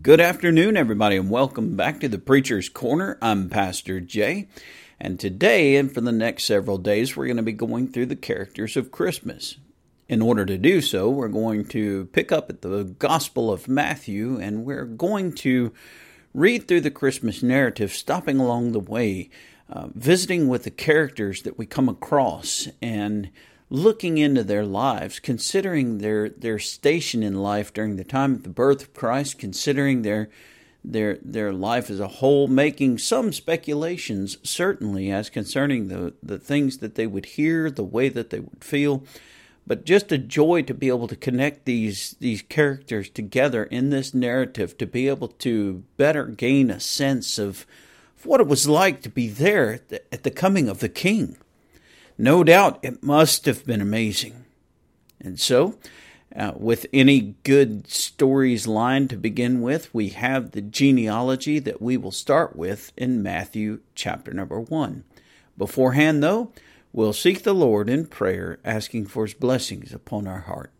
Good afternoon, everybody, and welcome back to the Preacher's Corner. I'm Pastor Jay, and today and for the next several days, we're going to be going through the characters of Christmas. In order to do so, we're going to pick up at the Gospel of Matthew, and we're going to read through the Christmas narrative, stopping along the way, uh, visiting with the characters that we come across, and looking into their lives, considering their their station in life during the time of the birth of Christ, considering their their their life as a whole, making some speculations certainly as concerning the the things that they would hear, the way that they would feel, but just a joy to be able to connect these these characters together in this narrative, to be able to better gain a sense of, what it was like to be there at the, at the coming of the King. No doubt it must have been amazing. And so, uh, with any good stories line to begin with, we have the genealogy that we will start with in Matthew chapter number 1. Beforehand, though, we'll seek the Lord in prayer, asking for his blessings upon our heart.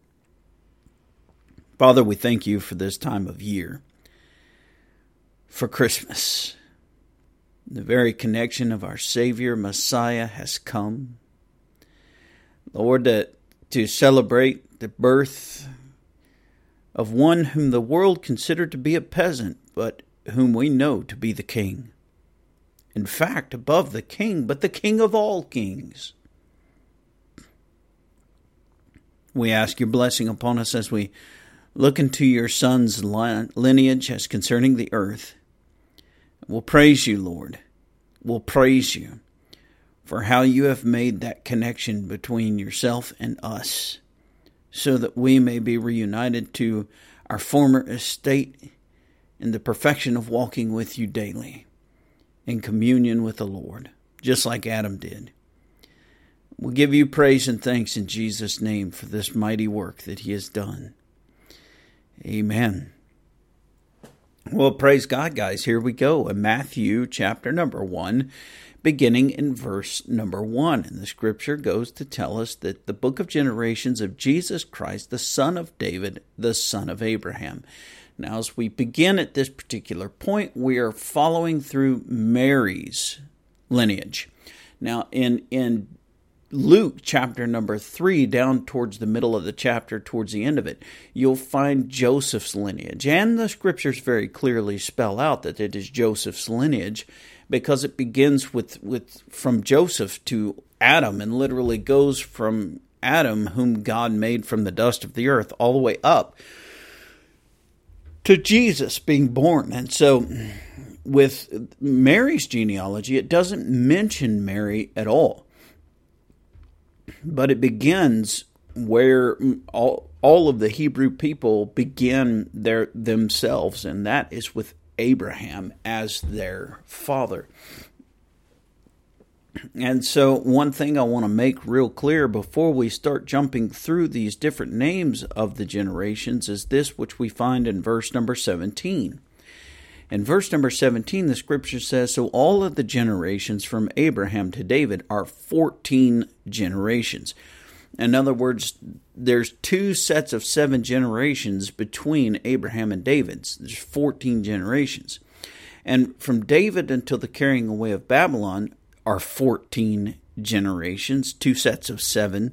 Father, we thank you for this time of year, for Christmas. The very connection of our Savior, Messiah, has come. Lord, that to celebrate the birth of one whom the world considered to be a peasant, but whom we know to be the King. In fact, above the King, but the King of all kings. We ask your blessing upon us as we look into your Son's lineage as concerning the earth. We'll praise you, Lord. We'll praise you for how you have made that connection between yourself and us, so that we may be reunited to our former estate in the perfection of walking with you daily in communion with the Lord, just like Adam did. We'll give you praise and thanks in Jesus' name for this mighty work that he has done. Amen. Well, praise God, guys. Here we go. In Matthew chapter number one, beginning in verse number one. And the scripture goes to tell us that the book of generations of Jesus Christ, the son of David, the son of Abraham. Now, as we begin at this particular point, we are following through Mary's lineage. Now, in in Luke chapter number three, down towards the middle of the chapter, towards the end of it, you'll find Joseph's lineage. And the scriptures very clearly spell out that it is Joseph's lineage because it begins with, with from Joseph to Adam and literally goes from Adam, whom God made from the dust of the earth, all the way up to Jesus being born. And so with Mary's genealogy, it doesn't mention Mary at all. But it begins where all, all of the Hebrew people begin their themselves, and that is with Abraham as their father. And so, one thing I want to make real clear before we start jumping through these different names of the generations is this which we find in verse number 17. In verse number 17, the scripture says, So all of the generations from Abraham to David are 14 generations. In other words, there's two sets of seven generations between Abraham and David's. There's 14 generations. And from David until the carrying away of Babylon are 14 generations, two sets of seven.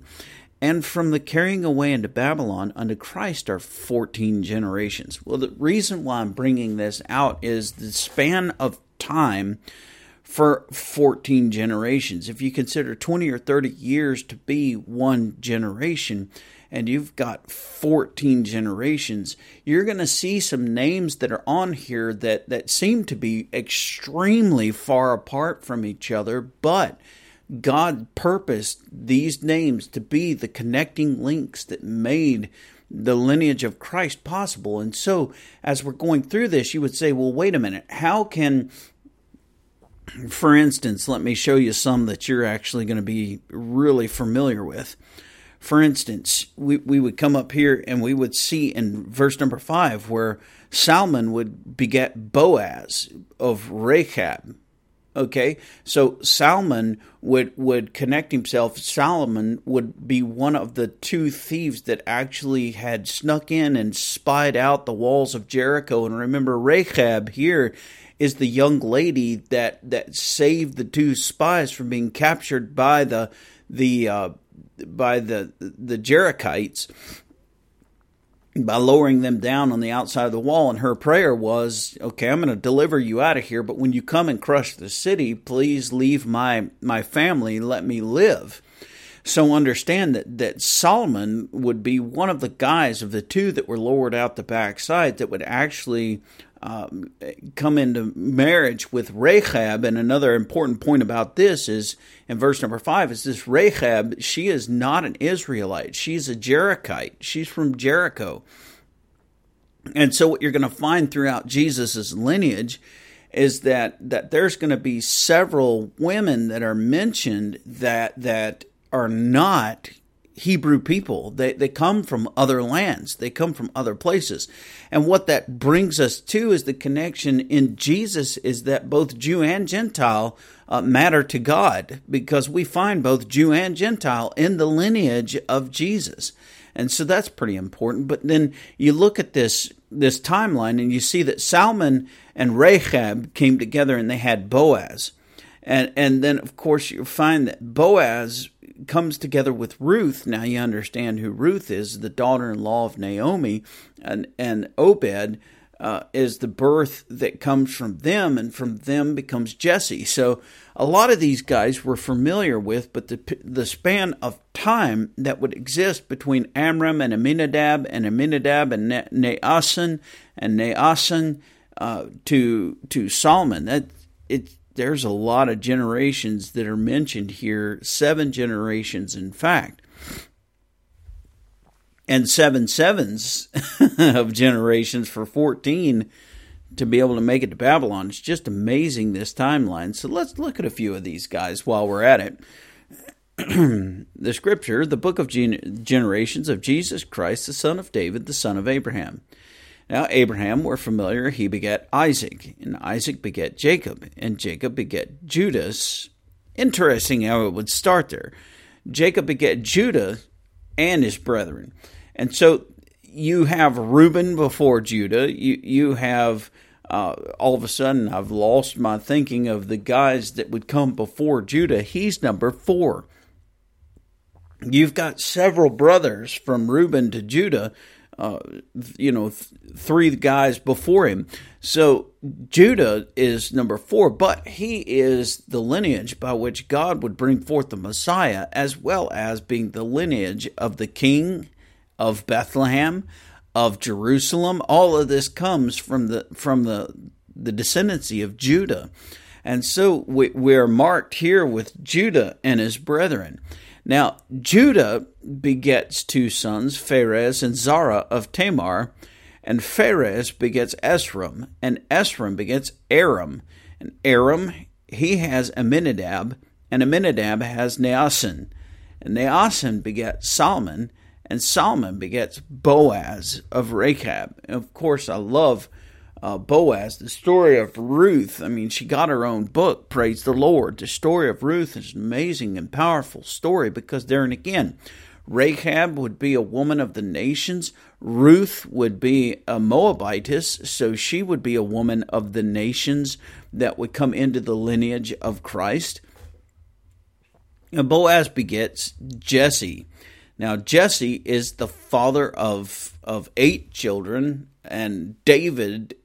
And from the carrying away into Babylon unto Christ are 14 generations. Well, the reason why I'm bringing this out is the span of time for 14 generations. If you consider 20 or 30 years to be one generation, and you've got 14 generations, you're going to see some names that are on here that, that seem to be extremely far apart from each other, but God purposed these names to be the connecting links that made the lineage of Christ possible. And so, as we're going through this, you would say, well, wait a minute, how can for instance, let me show you some that you're actually going to be really familiar with. For instance, we, we would come up here and we would see in verse number five where Salmon would beget Boaz of Rahab. Okay, so Salmon would would connect himself. Solomon would be one of the two thieves that actually had snuck in and spied out the walls of Jericho. And remember, Rahab here is the young lady that that saved the two spies from being captured by the the uh, by the the Jerichites by lowering them down on the outside of the wall. And her prayer was, okay, I'm going to deliver you out of here, but when you come and crush the city, please leave my, my family, let me live. So understand that, that Solomon would be one of the guys of the two that were lowered out the backside that would actually um, come into marriage with Rahab. And another important point about this is in verse number five is this Rahab, she is not an Israelite. She's a Jerichite. She's from Jericho. And so what you're going to find throughout Jesus' lineage is that that there's going to be several women that are mentioned that that are not Hebrew people. They, they come from other lands, they come from other places. And what that brings us to is the connection in Jesus is that both Jew and Gentile uh, matter to God because we find both Jew and Gentile in the lineage of Jesus. And so that's pretty important. But then you look at this this timeline and you see that Salmon and Rahab came together and they had Boaz. And and then of course you find that Boaz comes together with Ruth. Now you understand who Ruth is, the daughter-in-law of Naomi, and and Obed uh, is the birth that comes from them, and from them becomes Jesse. So a lot of these guys we're familiar with, but the the span of time that would exist between Amram and Aminadab, and Aminadab and Naason, and Naason uh, to to Solomon, that it there's a lot of generations that are mentioned here, seven generations, in fact. And seven sevens of generations for 14 to be able to make it to Babylon. It's just amazing, this timeline. So let's look at a few of these guys while we're at it. the scripture, the book of generations of Jesus Christ, the son of David, the son of Abraham. Now, Abraham, we're familiar, he begat Isaac, and Isaac begat Jacob, and Jacob begat Judas. Interesting how it would start there. Jacob begat Judah and his brethren. And so you have Reuben before Judah. You, you have, uh, all of a sudden, I've lost my thinking of the guys that would come before Judah. He's number four. You've got several brothers from Reuben to Judah uh, you know, th- three guys before him. So Judah is number four, but he is the lineage by which God would bring forth the Messiah, as well as being the lineage of the king of Bethlehem, of Jerusalem. All of this comes from the from the the descendancy of Judah. And so we, we are marked here with Judah and his brethren. Now, Judah begets two sons, Pharez and Zara of Tamar, and Pharez begets Esrom, and Esrom begets Aram, and Aram he has Aminadab, and Aminadab has Naason, and Naason begets Salmon, and Salmon begets Boaz of Rahab. And of course, I love uh, Boaz, the story of Ruth. I mean, she got her own book, praise the Lord. The story of Ruth is an amazing and powerful story because there and again, Rahab would be a woman of the nations. Ruth would be a Moabitess, so she would be a woman of the nations that would come into the lineage of Christ. And Boaz begets Jesse. Now, Jesse is the father of, of eight children, and David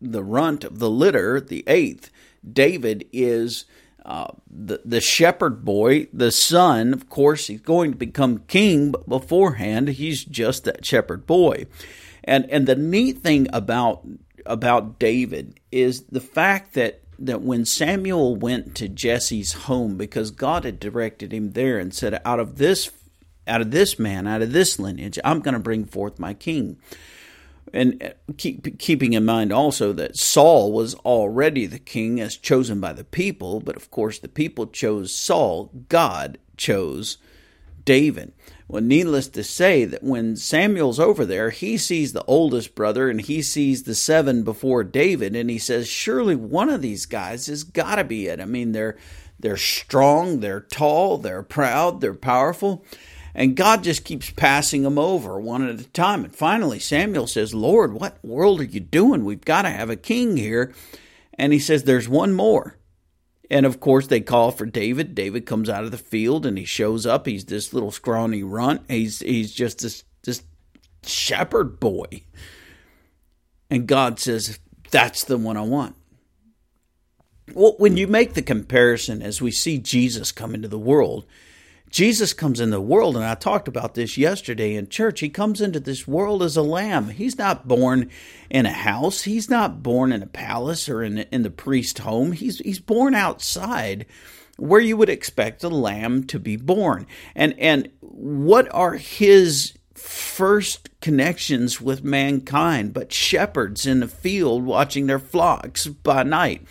the runt of the litter, the eighth, David is uh, the the shepherd boy, the son. Of course, he's going to become king, but beforehand, he's just that shepherd boy. And and the neat thing about about David is the fact that that when Samuel went to Jesse's home because God had directed him there and said, "Out of this, out of this man, out of this lineage, I'm going to bring forth my king." And keep, keeping in mind also that Saul was already the king as chosen by the people, but of course the people chose Saul, God chose David. Well, needless to say, that when Samuel's over there, he sees the oldest brother and he sees the seven before David, and he says, "Surely one of these guys has got to be it." I mean, they're they're strong, they're tall, they're proud, they're powerful, and God just keeps passing them over one at a time. And finally, Samuel says, "Lord, what world are you doing? We've got to have a king here." And he says, "There's one more." And of course, they call for David. David comes out of the field and he shows up. He's this little scrawny runt. He's he's just this this shepherd boy. And God says, "That's the one I want." Well, when you make the comparison, as we see Jesus come into the world, Jesus comes in the world, and I talked about this yesterday in church. He comes into this world as a lamb. He's not born in a house. He's not born in a palace or in in the priest home. He's he's born outside, where you would expect a lamb to be born. And and what are his first connections with mankind, but shepherds in the field watching their flocks by night.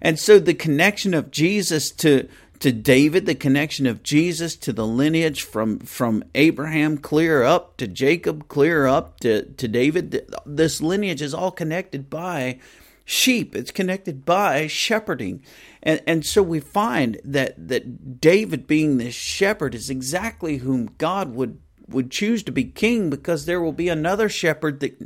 And so the connection of Jesus to to David, the connection of Jesus to the lineage from, from Abraham clear up to Jacob, clear up to, to David. This lineage is all connected by sheep. It's connected by shepherding. And, and so we find that, that David being this shepherd is exactly whom God would, would choose to be king because there will be another shepherd that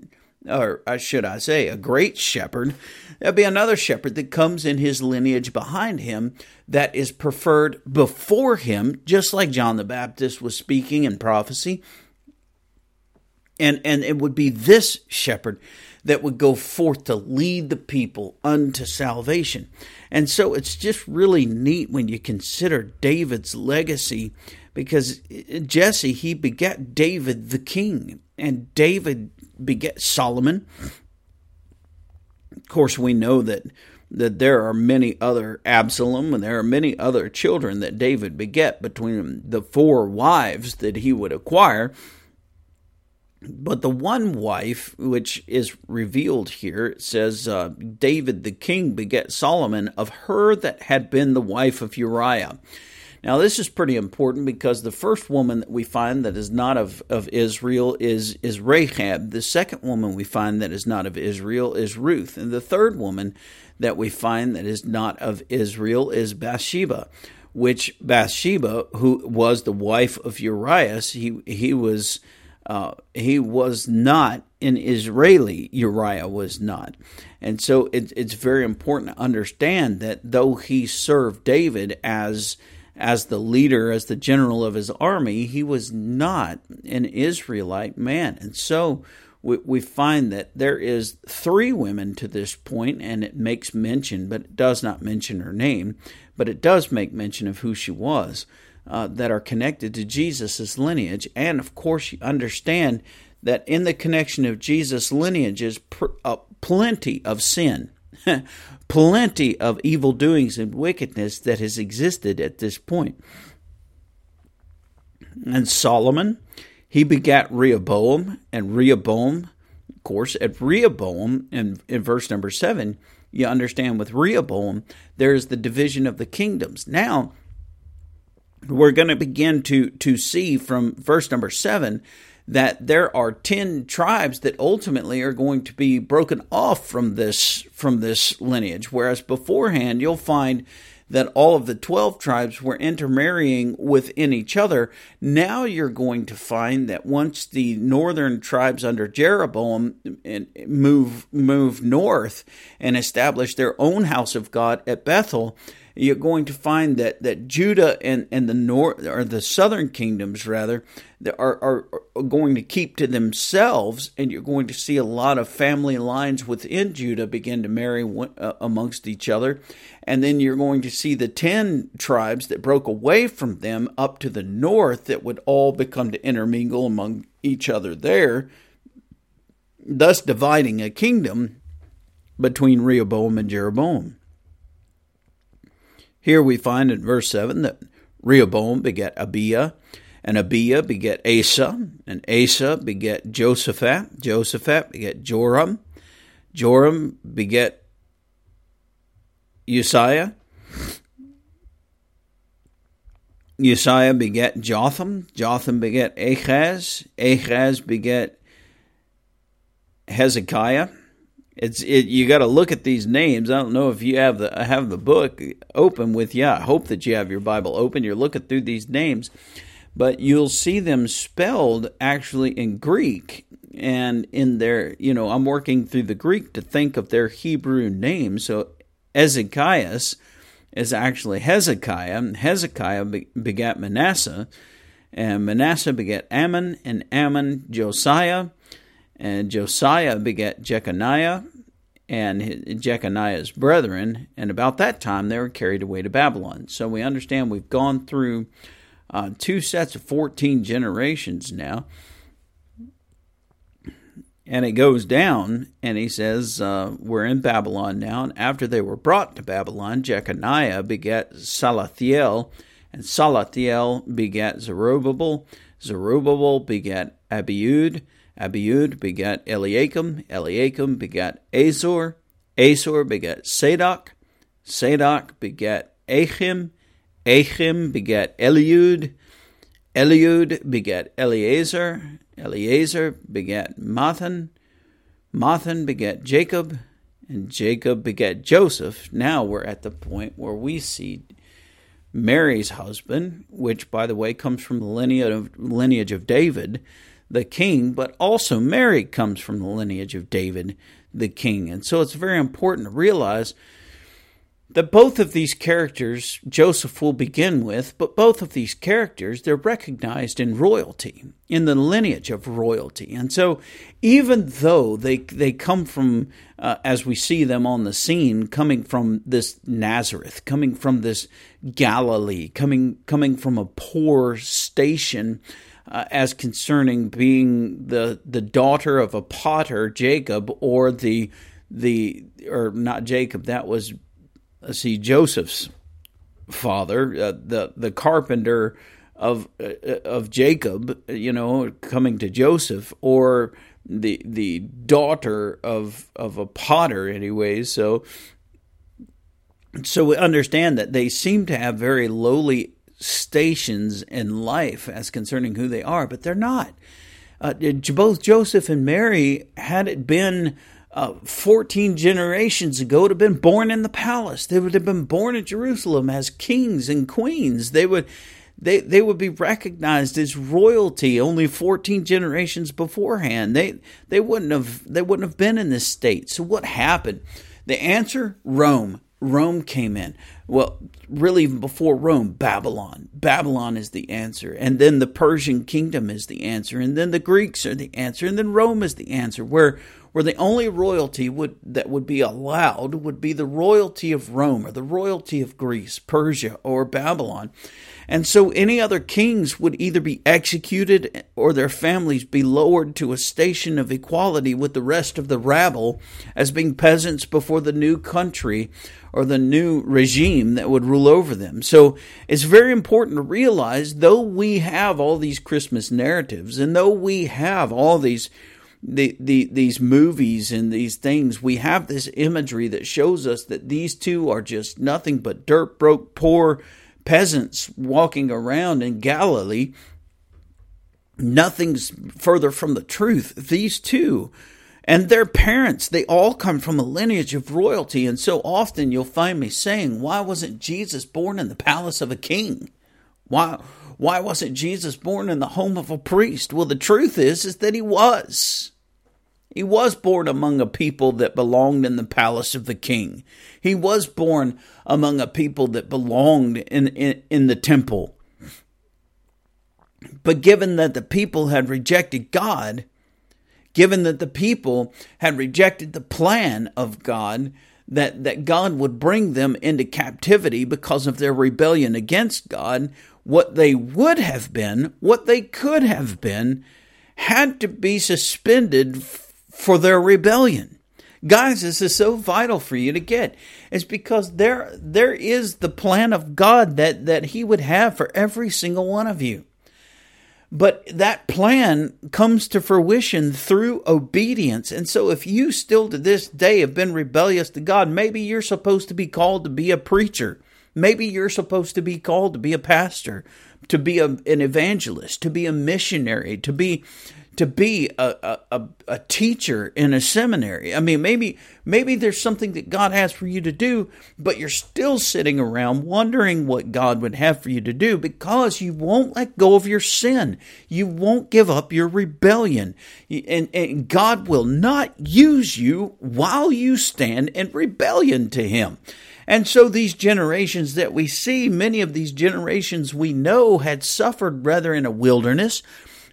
or should I say, a great shepherd. There'll be another shepherd that comes in his lineage behind him that is preferred before him, just like John the Baptist was speaking in prophecy. And, and it would be this shepherd that would go forth to lead the people unto salvation. And so it's just really neat when you consider David's legacy because Jesse, he begat David the king, and David beget Solomon. Of course, we know that that there are many other Absalom and there are many other children that David beget between the four wives that he would acquire. But the one wife, which is revealed here, it says uh, David the king beget Solomon of her that had been the wife of Uriah. Now, this is pretty important because the first woman that we find that is not of, of Israel is, is Rahab. The second woman we find that is not of Israel is Ruth. And the third woman that we find that is not of Israel is Bathsheba, which Bathsheba, who was the wife of Urias, he, he was. Uh, he was not an Israeli, Uriah was not. And so it, it's very important to understand that though he served David as as the leader, as the general of his army, he was not an Israelite man. And so we, we find that there is three women to this point, and it makes mention, but it does not mention her name, but it does make mention of who she was, uh, that are connected to Jesus' lineage. And of course, you understand that in the connection of Jesus' lineage is pr- uh, plenty of sin. plenty of evil doings and wickedness that has existed at this point. And Solomon, he begat Rehoboam, and Rehoboam, of course, at Rehoboam, in, in verse number seven, you understand with Rehoboam, there's the division of the kingdoms. Now, we're going to begin to, to see from verse number seven that there are 10 tribes that ultimately are going to be broken off from this from this lineage. Whereas beforehand you'll find that all of the 12 tribes were intermarrying within each other. Now you're going to find that once the northern tribes under Jeroboam move move north and establish their own house of God at Bethel you're going to find that, that Judah and, and the north or the southern kingdoms rather are, are, are going to keep to themselves, and you're going to see a lot of family lines within Judah begin to marry uh, amongst each other, and then you're going to see the ten tribes that broke away from them up to the north that would all become to intermingle among each other there, thus dividing a kingdom between Rehoboam and Jeroboam. Here we find in verse 7 that Rehoboam begat Abiah, and Abiah begat Asa, and Asa begat Josaphat, Josaphat begat Joram, Joram begat Uzziah, Uzziah begat Jotham. Jotham begat Ahaz. Ahaz begat Hezekiah. It's it. You got to look at these names. I don't know if you have the have the book open with you. I hope that you have your Bible open. You're looking through these names, but you'll see them spelled actually in Greek and in their. You know, I'm working through the Greek to think of their Hebrew names. So Ezekias is actually Hezekiah. Hezekiah begat Manasseh, and Manasseh begat Amon, and Amon Josiah, and Josiah begat Jeconiah, and Jeconiah's brethren. And about that time, they were carried away to Babylon. So we understand we've gone through uh, two sets of 14 generations now and it goes down, and he says, uh, We're in Babylon now. And after they were brought to Babylon, Jeconiah begat Salathiel, and Salathiel begat Zerubbabel. Zerubbabel begat Abiud. Abiud begat Eliakim. Eliakim begat Azor. Azor begat Sadoc. Sadoc begat Achim. Achim begat Eliud. Eliud begat Eleazar. Eleazar begat Matthan. Matthan begat Jacob. And Jacob begat Joseph. Now we're at the point where we see Mary's husband, which, by the way, comes from the lineage of, lineage of David, the king, but also Mary comes from the lineage of David, the king. And so it's very important to realize that both of these characters Joseph will begin with, but both of these characters, they're recognized in royalty, in the lineage of royalty. And so, even though they, they come from, uh, as we see them on the scene, coming from this Nazareth, coming from this Galilee, coming, coming from a poor station, uh, as concerning being the, the daughter of a potter, Jacob, or the, the, or not Jacob, that was see Joseph's father, uh, the the carpenter of uh, of Jacob, you know, coming to Joseph, or the the daughter of of a potter, anyways. So so we understand that they seem to have very lowly stations in life as concerning who they are, but they're not. Uh, both Joseph and Mary, had it been uh, 14 generations ago would have been born in the palace. They would have been born in Jerusalem as kings and queens. They would they they would be recognized as royalty only 14 generations beforehand. They they wouldn't have they wouldn't have been in this state. So what happened? The answer Rome. Rome came in. Well, really, even before Rome, Babylon. Babylon is the answer. And then the Persian kingdom is the answer. And then the Greeks are the answer. And then Rome is the answer, where where the only royalty would that would be allowed would be the royalty of Rome or the royalty of Greece, Persia, or Babylon. And so any other kings would either be executed or their families be lowered to a station of equality with the rest of the rabble as being peasants before the new country or the new regime that would rule over them. So it's very important to realize, though we have all these Christmas narratives and though we have all these the, the these movies and these things, we have this imagery that shows us that these two are just nothing but dirt broke, poor peasants walking around in Galilee. Nothing's further from the truth. These two and their parents, they all come from a lineage of royalty. And so often you'll find me saying, Why wasn't Jesus born in the palace of a king? Why? Why wasn't Jesus born in the home of a priest? Well, the truth is, is that he was. He was born among a people that belonged in the palace of the king. He was born among a people that belonged in, in, in the temple. But given that the people had rejected God, given that the people had rejected the plan of God, that, that God would bring them into captivity because of their rebellion against God, what they would have been, what they could have been, had to be suspended for their rebellion. Guys, this is so vital for you to get. It's because there there is the plan of God that, that He would have for every single one of you. But that plan comes to fruition through obedience. And so, if you still to this day have been rebellious to God, maybe you're supposed to be called to be a preacher. Maybe you're supposed to be called to be a pastor. to be a, an evangelist, to be a missionary, to be to be a, a, a teacher in a seminary. I mean, maybe maybe there's something that God has for you to do, but you're still sitting around wondering what God would have for you to do because you won't let go of your sin. You won't give up your rebellion. And, and God will not use you while you stand in rebellion to Him. And so these generations that we see, many of these generations we know had suffered rather in a wilderness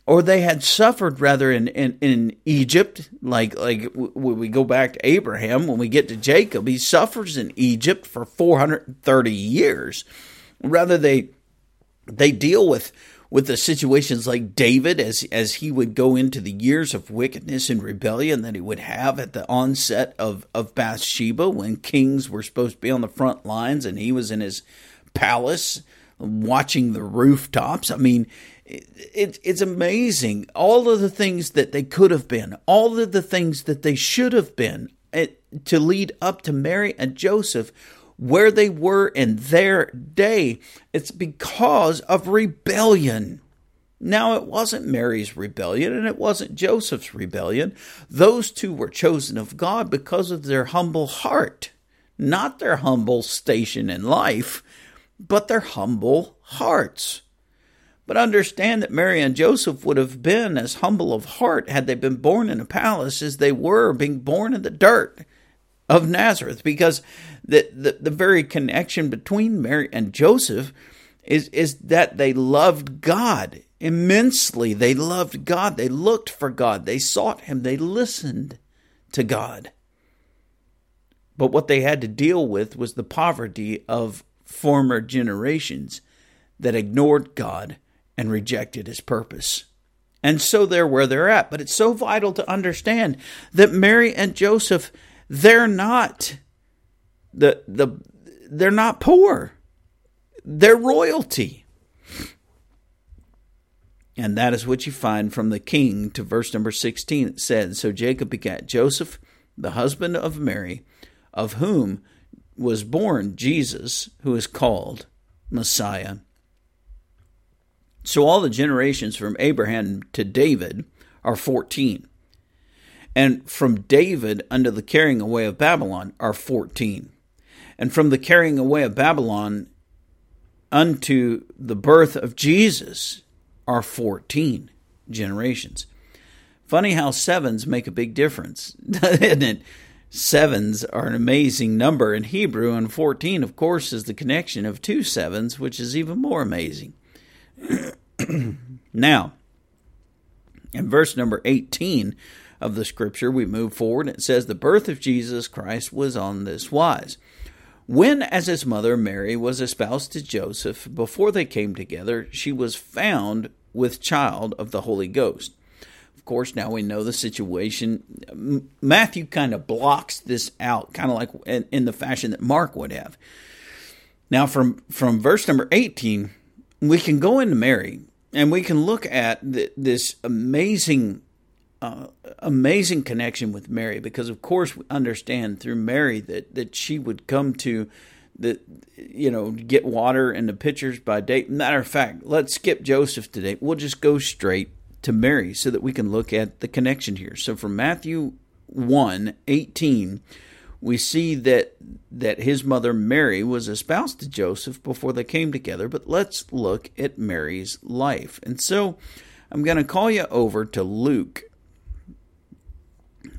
or they had suffered rather in, in, in Egypt, like like when we go back to Abraham, when we get to Jacob, he suffers in Egypt for 430 years. Rather they they deal with with the situations like David as as he would go into the years of wickedness and rebellion that he would have at the onset of, of Bathsheba when kings were supposed to be on the front lines and he was in his palace watching the rooftops. I mean, it, it's amazing all of the things that they could have been, all of the things that they should have been it, eh, to lead up to Mary and Joseph where they were in their day. It's because of rebellion. Now, it wasn't Mary's rebellion and it wasn't Joseph's rebellion. Those two were chosen of God because of their humble heart, not their humble station in life, but their humble hearts. But understand that Mary and Joseph would have been as humble of heart had they been born in a palace as they were being born in the dirt of Nazareth, because the, the, the very connection between Mary and Joseph is, is that they loved God immensely. They loved God. They looked for God. They sought Him. They listened to God. But what they had to deal with was the poverty of former generations that ignored God and rejected his purpose. And so they're where they're at. But it's so vital to understand that Mary and Joseph, they're not the the they're not poor. They're royalty. And that is what you find from the king to verse number 16. It said, So Jacob begat Joseph, the husband of Mary, of whom was born Jesus, who is called Messiah. So all the generations from Abraham to David are 14. And from David unto the carrying away of Babylon are 14. And from the carrying away of Babylon unto the birth of Jesus are 14 generations. Funny how sevens make a big difference, isn't it? Sevens are an amazing number in Hebrew, and 14, of course, is the connection of two sevens, which is even more amazing. now, in verse number 18 of the scripture, we move forward. It says, The birth of Jesus Christ was on this wise. When, as his mother Mary was espoused to Joseph, before they came together, she was found with child of the Holy Ghost. Of course, now we know the situation. Matthew kind of blocks this out, kind of like in, in the fashion that Mark would have. Now, from, from verse number 18, we can go into Mary and we can look at th- this amazing, uh, amazing connection with Mary because, of course, we understand through Mary that, that she would come to the, you know, get water in the pitchers by day. Matter of fact, let's skip Joseph today. We'll just go straight to Mary so that we can look at the connection here. So from Matthew 1 18, we see that that his mother Mary was espoused to Joseph before they came together, but let's look at Mary's life. And so I'm going to call you over to Luke.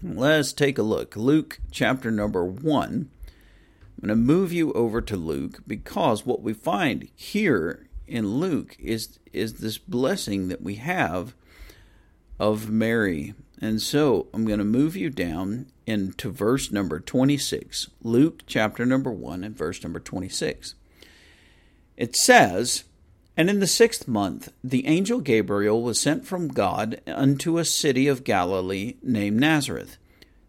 Let's take a look. Luke chapter number 1. I'm going to move you over to Luke because what we find here in Luke is is this blessing that we have of Mary. And so I'm going to move you down into verse number 26, Luke chapter number 1 and verse number 26. It says, And in the sixth month the angel Gabriel was sent from God unto a city of Galilee named Nazareth,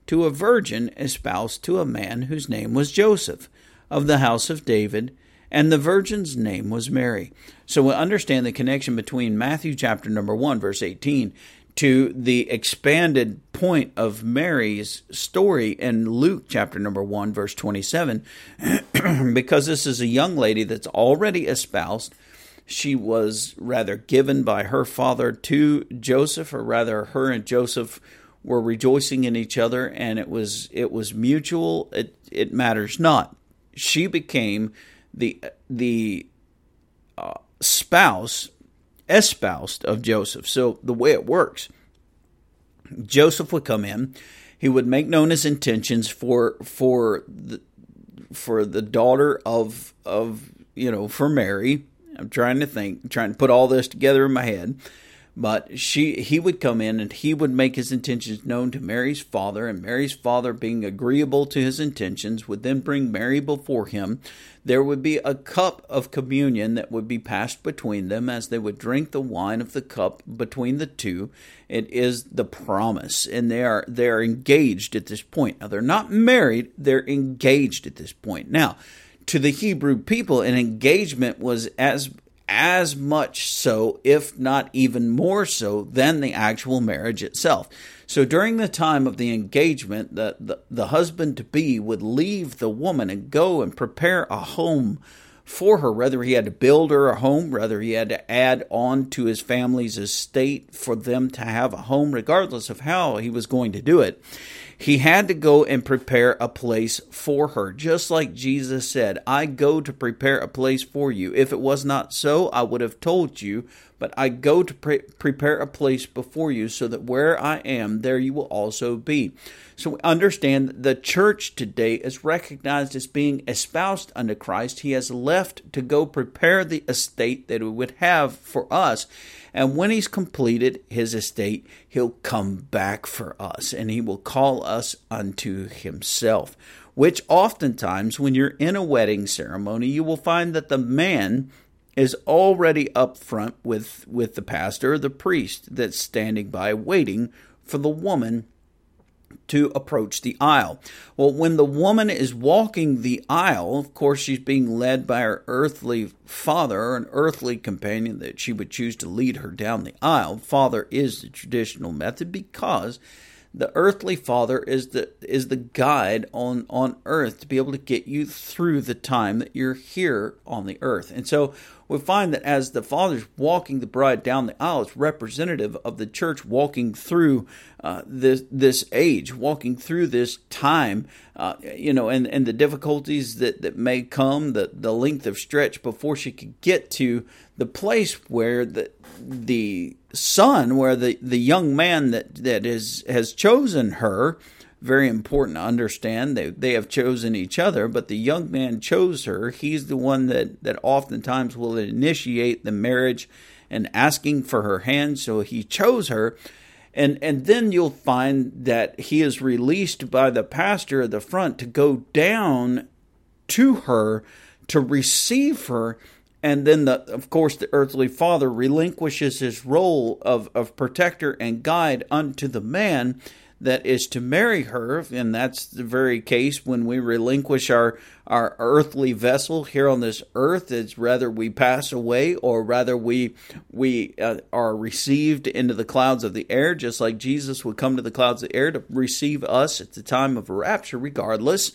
to a virgin espoused to a man whose name was Joseph, of the house of David, and the virgin's name was Mary. So we understand the connection between Matthew chapter number 1, verse 18, to the expanded point of Mary's story in Luke chapter number 1 verse 27 because this is a young lady that's already espoused she was rather given by her father to Joseph, or rather, her and Joseph were rejoicing in each other, and it was it was mutual. It it matters not. She became the the uh, spouse, espoused of Joseph. So the way it works, Joseph would come in. He would make known his intentions for for the for the daughter of of you know for Mary. I'm trying to think, trying to put all this together in my head. But she he would come in and he would make his intentions known to Mary's father, and Mary's father, being agreeable to his intentions, would then bring Mary before him. There would be a cup of communion that would be passed between them as they would drink the wine of the cup between the two. It is the promise, and they are they are engaged at this point. Now they're not married; they're engaged at this point. Now, to the Hebrew people, an engagement was as as much so, if not even more so, than the actual marriage itself. So during the time of the engagement, the, the, the husband to be would leave the woman and go and prepare a home for her, whether he had to build her a home, whether he had to add on to his family's estate for them to have a home, regardless of how he was going to do it. He had to go and prepare a place for her, just like Jesus said, I go to prepare a place for you. If it was not so, I would have told you, but I go to pre- prepare a place before you so that where I am, there you will also be. So understand that the church today is recognized as being espoused unto Christ. He has left to go prepare the estate that he would have for us. And when he's completed his estate, he'll come back for us and he will call us unto himself. Which oftentimes, when you're in a wedding ceremony, you will find that the man is already up front with, with the pastor or the priest that's standing by waiting for the woman to approach the aisle. Well, when the woman is walking the aisle, of course, she's being led by her earthly father, an earthly companion that she would choose to lead her down the aisle. Father is the traditional method because the earthly father is the is the guide on on earth to be able to get you through the time that you're here on the earth. And so we find that as the father's walking the bride down the aisle, it's representative of the church walking through uh, this this age, walking through this time, uh, you know, and, and the difficulties that, that may come, the, the length of stretch before she could get to the place where the the son, where the, the young man that, that is has chosen her, very important to understand. They they have chosen each other, but the young man chose her. He's the one that that oftentimes will initiate the marriage and asking for her hand. So he chose her. And and then you'll find that he is released by the pastor at the front to go down to her to receive her and then the of course the earthly father relinquishes his role of, of protector and guide unto the man that is to marry her, and that's the very case when we relinquish our, our earthly vessel here on this earth. It's rather we pass away, or rather we we uh, are received into the clouds of the air, just like Jesus would come to the clouds of the air to receive us at the time of rapture. Regardless,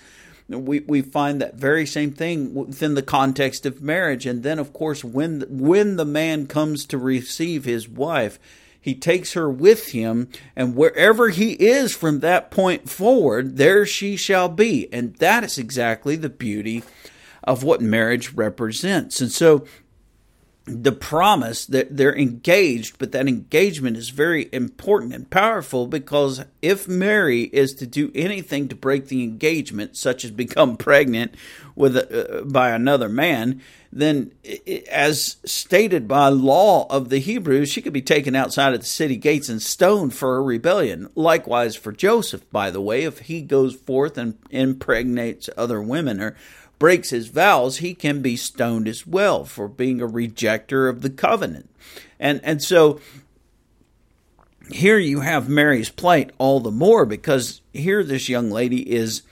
we we find that very same thing within the context of marriage, and then of course when when the man comes to receive his wife he takes her with him, and wherever he is from that point forward, there she shall be. And that is exactly the beauty of what marriage represents. And so the promise that they're engaged, but that engagement is very important and powerful because if Mary is to do anything to break the engagement, such as become pregnant with a, uh, by another man, then, as stated by law of the Hebrews, she could be taken outside of the city gates and stoned for a rebellion. Likewise for Joseph, by the way, if he goes forth and impregnates other women or breaks his vows, he can be stoned as well for being a rejecter of the covenant. And and so here you have Mary's plight all the more because here this young lady is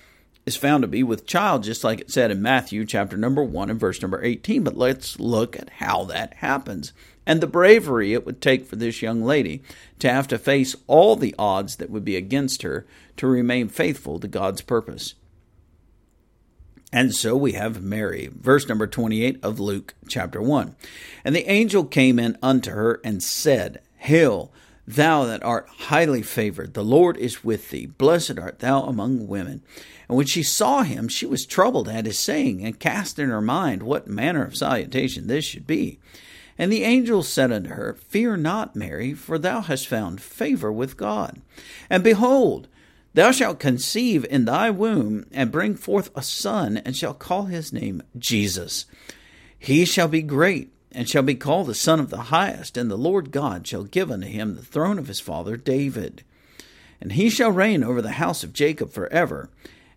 is found to be with child, just like it said in Matthew chapter number 1 and verse number 18. But let's look at how that happens and the bravery it would take for this young lady to have to face all the odds that would be against her to remain faithful to God's purpose. And so we have Mary, verse number 28 of Luke chapter 1. And the angel came in unto her and said, Hail, thou that art highly favored, the Lord is with thee. Blessed art thou among women. And when she saw him, she was troubled at his saying, and cast in her mind what manner of salutation this should be. And the angel said unto her, Fear not, Mary, for thou hast found favor with God. And behold, Thou shalt conceive in thy womb, and bring forth a son, and shall call his name Jesus. He shall be great, and shall be called the Son of the Highest, and the Lord God shall give unto him the throne of his father David. And he shall reign over the house of Jacob forever,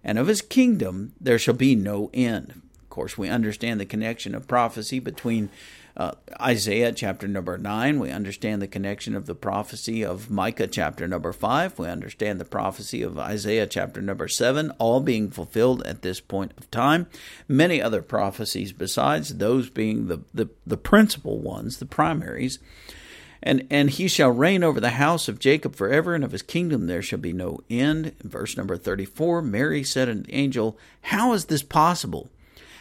and of his kingdom there shall be no end. Of course, we understand the connection of prophecy between uh, Isaiah chapter number 9, we understand the connection of the prophecy of Micah chapter number 5. We understand the prophecy of Isaiah chapter number 7, all being fulfilled at this point of time. Many other prophecies besides, those being the, the, the principal ones, the primaries. And, and he shall reign over the house of Jacob forever, and of his kingdom there shall be no end. verse number 34 Mary said unto the angel, How is this possible?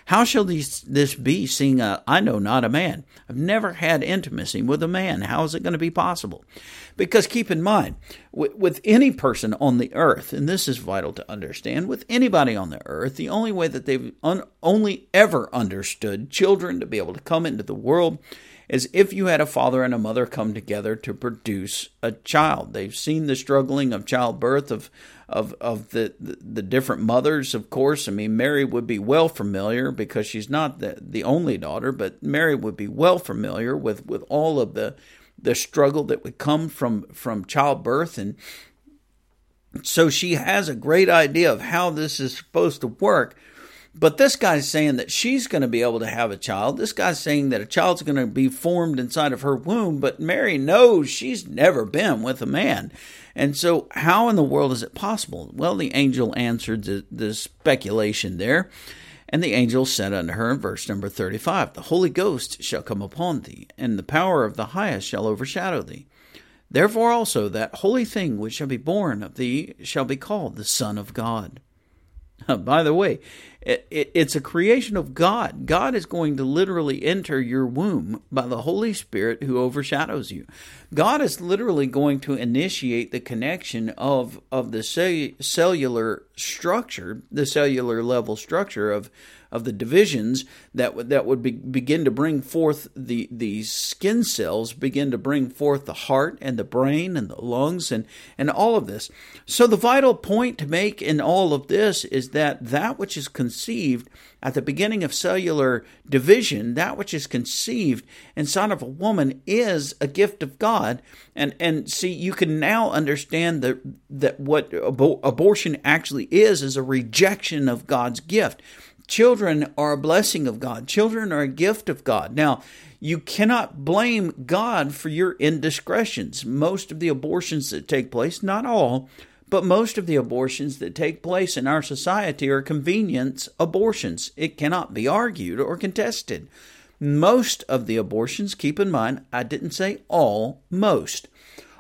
How shall these, this be, seeing uh, I know not a man? I've never had intimacy with a man. How is it going to be possible? Because keep in mind, with, with any person on the earth, and this is vital to understand, with anybody on the earth, the only way that they've un, only ever understood children to be able to come into the world is if you had a father and a mother come together to produce a child. They've seen the struggling of childbirth of of of the, the, the different mothers, of course. I mean, Mary would be well familiar because she's not the the only daughter, but Mary would be well familiar with with all of the the struggle that would come from from childbirth and so she has a great idea of how this is supposed to work but this guy's saying that she's going to be able to have a child. This guy's saying that a child's going to be formed inside of her womb, but Mary knows she's never been with a man. And so, how in the world is it possible? Well, the angel answered the, the speculation there. And the angel said unto her in verse number 35 The Holy Ghost shall come upon thee, and the power of the highest shall overshadow thee. Therefore also that holy thing which shall be born of thee shall be called the Son of God. By the way, it, it, it's a creation of God. God is going to literally enter your womb by the Holy Spirit who overshadows you. God is literally going to initiate the connection of, of the cellular structure, the cellular level structure of, of the divisions that would that would be, begin to bring forth the the skin cells begin to bring forth the heart and the brain and the lungs and and all of this. So the vital point to make in all of this is that that which is conceived at the beginning of cellular division, that which is conceived inside of a woman is a gift of God. And and see, you can now understand that that what abortion actually is is a rejection of God's gift. Children are a blessing of God. Children are a gift of God. Now, you cannot blame God for your indiscretions. Most of the abortions that take place, not all, but most of the abortions that take place in our society are convenience abortions. It cannot be argued or contested. Most of the abortions, keep in mind, I didn't say all, most,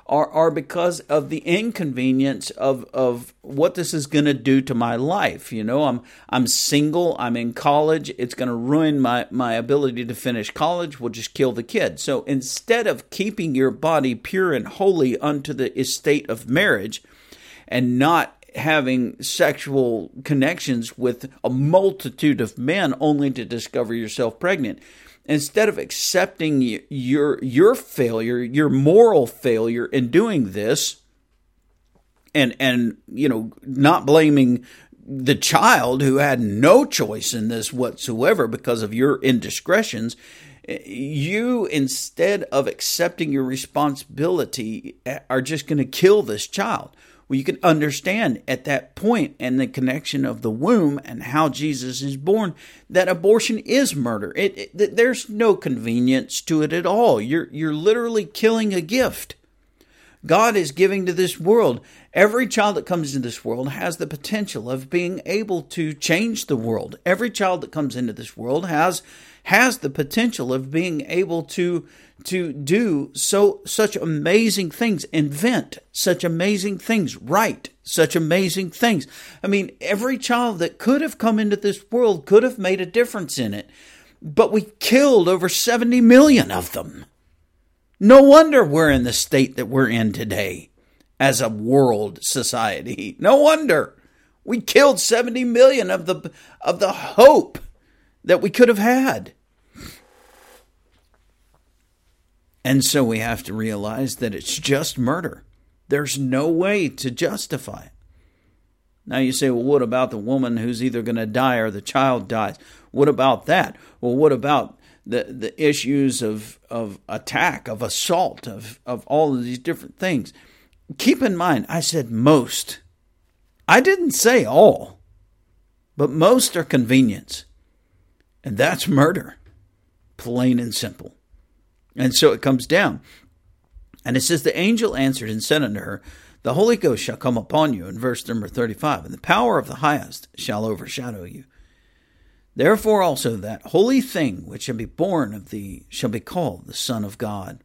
are, are because of the inconvenience of, of what this is going to do to my life. You know, I'm I'm single, I'm in college, it's going to ruin my, my ability to finish college, we'll just kill the kid. So instead of keeping your body pure and holy unto the estate of marriage and not having sexual connections with a multitude of men only to discover yourself pregnant, instead of accepting your your failure, your moral failure in doing this, and and you know not blaming the child who had no choice in this whatsoever because of your indiscretions, you instead of accepting your responsibility eh, are just going to kill this child well, you can understand at that point and the connection of the womb and how Jesus is born that abortion is murder. It, it, there's no convenience to it at all. You're you're literally killing a gift. God is giving to this world. Every child that comes into this world has the potential of being able to change the world. Every child that comes into this world has has the potential of being able to to do so such amazing things, invent such amazing things, write such amazing things. I mean, every child that could have come into this world could have made a difference in it. But we killed over 70 million of them. No wonder we're in the state that we're in today as a world society. No wonder. We killed 70 million of the of the hope that we could have had. And so we have to realize that it's just murder. There's no way to justify it. Now you say, well, what about the woman who's either going to die or the child dies? What about that? Well, what about the, the issues of, of attack, of assault, of, of all of these different things? Keep in mind, I said most. I didn't say all, but most are convenience. And that's murder, plain and simple. And so it comes down. And it says, The angel answered and said unto her, The Holy Ghost shall come upon you, in verse number 35, and the power of the highest shall overshadow you. Therefore also that holy thing which shall be born of thee shall be called the Son of God.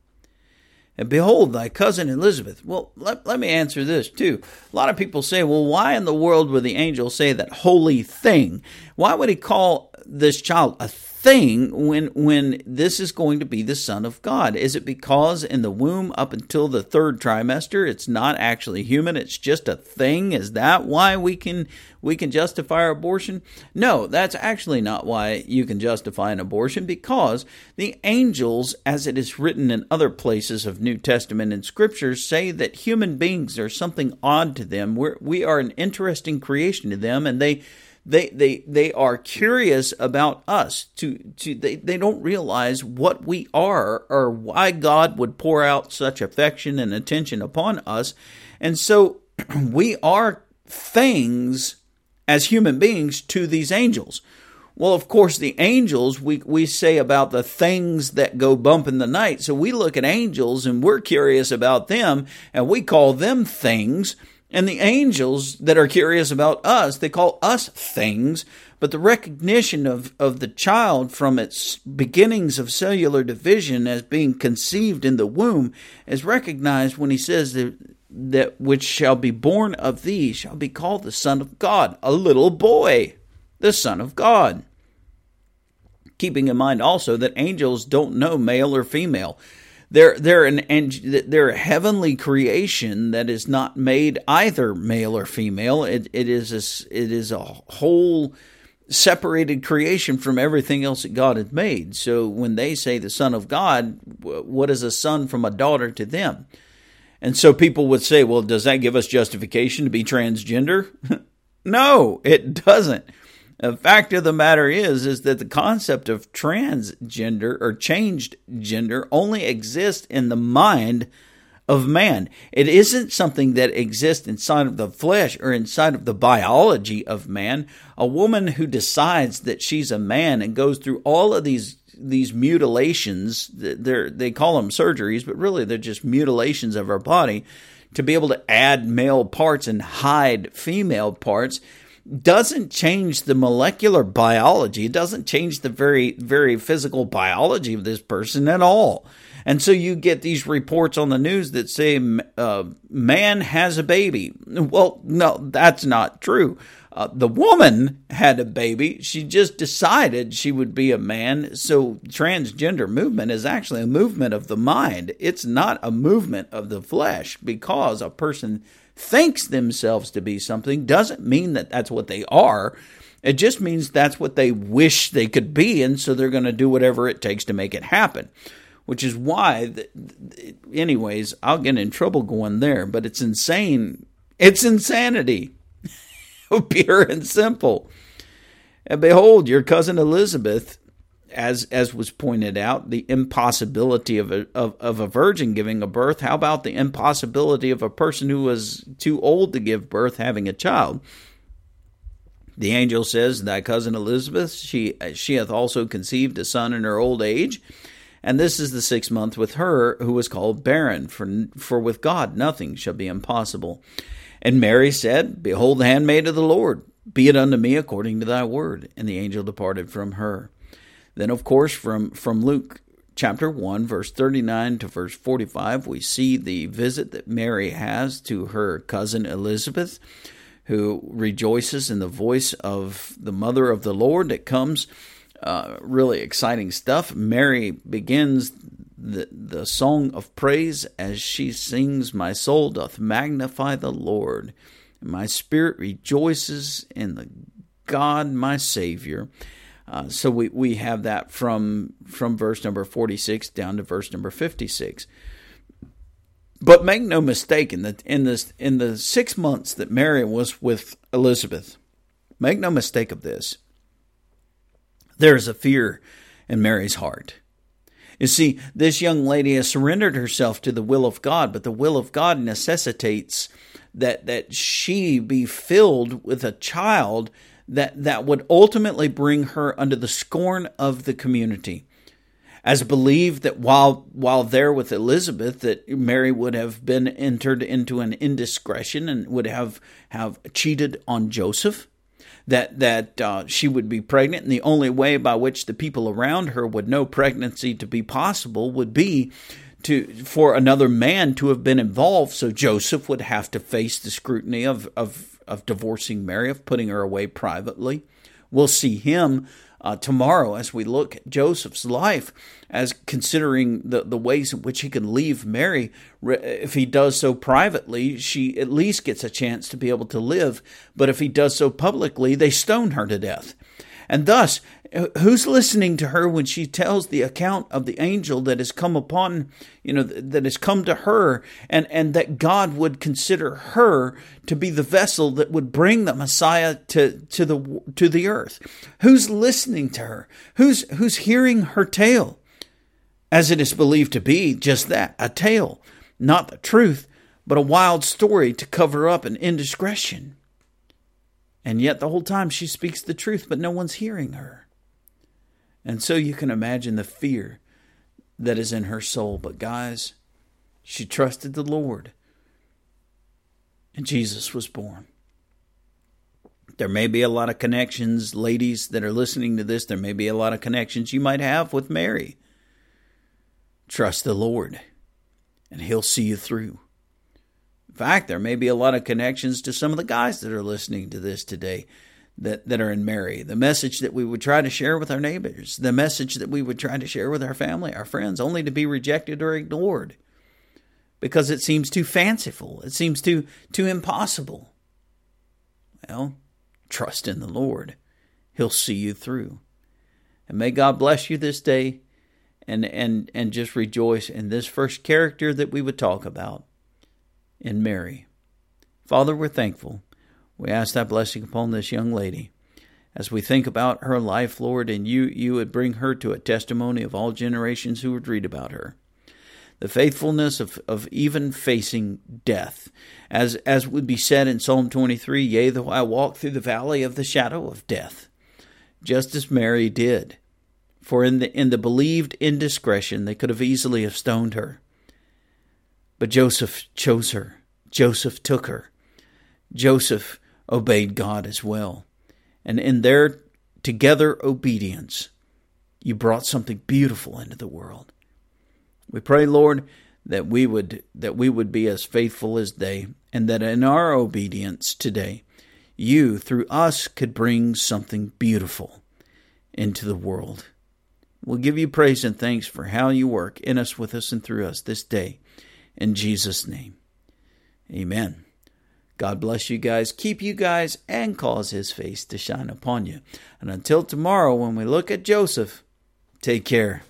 And behold, thy cousin Elizabeth. Well, let, let me answer this too. A lot of people say, well, why in the world would the angel say that holy thing? Why would he call this child a thing when when this is going to be the son of God? Is it because in the womb up until the third trimester it's not actually human, it's just a thing? Is that why we can we can justify abortion? No, that's actually not why you can justify an abortion because the angels as it is written in other places of New Testament and scriptures say that human beings are something odd to them. We're, we are an interesting creation to them and they they they they are curious about us to to they, they don't realize what we are or why God would pour out such affection and attention upon us. And so we are things as human beings to these angels. Well of course the angels we we say about the things that go bump in the night. So we look at angels and we're curious about them and we call them things and the angels that are curious about us, they call us things, but the recognition of, of the child from its beginnings of cellular division as being conceived in the womb is recognized when he says that, that which shall be born of thee shall be called the Son of God, a little boy, the Son of God. Keeping in mind also that angels don't know male or female. They're they're an they're a heavenly creation that is not made either male or female. It it is a, it is a whole separated creation from everything else that God had made. So when they say the Son of God, what is a son from a daughter to them? And so people would say, well, does that give us justification to be transgender? no, it doesn't. The fact of the matter is, is that the concept of transgender or changed gender only exists in the mind of man. It isn't something that exists inside of the flesh or inside of the biology of man. A woman who decides that she's a man and goes through all of these these mutilations, they they call them surgeries, but really they're just mutilations of her body to be able to add male parts and hide female parts doesn't change the molecular biology. It doesn't change the very, very physical biology of this person at all. And so you get these reports on the news that say uh, man has a baby. Well, no, that's not true. Uh, the woman had a baby. She just decided she would be a man. So transgender movement is actually a movement of the mind. It's not a movement of the flesh because a person thinks themselves to be something doesn't mean that that's what they are. It just means that's what they wish they could be, and so they're going to do whatever it takes to make it happen. Which is why, anyways, I'll get in trouble going there, but it's insane. It's insanity, pure and simple. And behold, your cousin Elizabeth as as was pointed out, the impossibility of a of, of a virgin giving a birth. How about the impossibility of a person who was too old to give birth having a child? The angel says, "Thy cousin Elizabeth, she she hath also conceived a son in her old age." And this is the sixth month with her who was called barren, for, for with God nothing shall be impossible. And Mary said, Behold, the handmaid of the Lord, be it unto me according to thy word. And the angel departed from her. Then, of course, from, from Luke chapter 1, verse 39 to verse 45, we see the visit that Mary has to her cousin Elizabeth, who rejoices in the voice of the mother of the Lord that comes. Uh, really exciting stuff. Mary begins the, the song of praise as she sings, My soul doth magnify the Lord, and my spirit rejoices in the God my Savior. Uh, so we, we have that from from verse number 46 down to verse number 56. But make no mistake in the in the in the six months that Mary was with Elizabeth, make no mistake of this. There is a fear in Mary's heart. You see, this young lady has surrendered herself to the will of God, but the will of God necessitates that that she be filled with a child that that would ultimately bring her under the scorn of the community. As believed that while while there with Elizabeth, that Mary would have been entered into an indiscretion and would have have cheated on Joseph that that uh, she would be pregnant, and the only way by which the people around her would know pregnancy to be possible would be to for another man to have been involved. So Joseph would have to face the scrutiny of of, of divorcing Mary, of putting her away privately. We'll see him uh, tomorrow as we look at Joseph's life, as considering the, the ways in which he can leave Mary. If he does so privately, she at least gets a chance to be able to live. But if he does so publicly, they stone her to death. And thus, who's listening to her when she tells the account of the angel that has come upon, you know, that has come to her, and, and that God would consider her to be the vessel that would bring the Messiah to, to the to the earth? Who's listening to her? Who's who's hearing her tale? As it is believed to be just that, a tale, not the truth, but a wild story to cover up an indiscretion. And yet, the whole time she speaks the truth, but no one's hearing her. And so you can imagine the fear that is in her soul. But, guys, she trusted the Lord, and Jesus was born. There may be a lot of connections, ladies that are listening to this, there may be a lot of connections you might have with Mary. Trust the Lord, and He'll see you through. In fact, there may be a lot of connections to some of the guys that are listening to this today that, that are in Mary. The message that we would try to share with our neighbors, the message that we would try to share with our family, our friends, only to be rejected or ignored because it seems too fanciful. It seems too too impossible. Well, trust in the Lord. He'll see you through. And may God bless you this day and and and just rejoice in this first character that we would talk about in Mary. Father, we're thankful. We ask that blessing upon this young lady. As we think about her life, Lord, and you, you would bring her to a testimony of all generations who would read about her. The faithfulness of, of even facing death. As, as would be said in Psalm 23, Yea, though I walk through the valley of the shadow of death, just as Mary did. For in the, in the believed indiscretion, they could have easily have stoned her. But Joseph chose her. Joseph took her. Joseph obeyed God as well. And in their together obedience, you brought something beautiful into the world. We pray, Lord, that we would that we would be as faithful as they, and that in our obedience today, you through us could bring something beautiful into the world. We'll give you praise and thanks for how you work in us, with us, and through us this day. In Jesus' name. Amen. God bless you guys, keep you guys, and cause his face to shine upon you. And until tomorrow, when we look at Joseph, take care.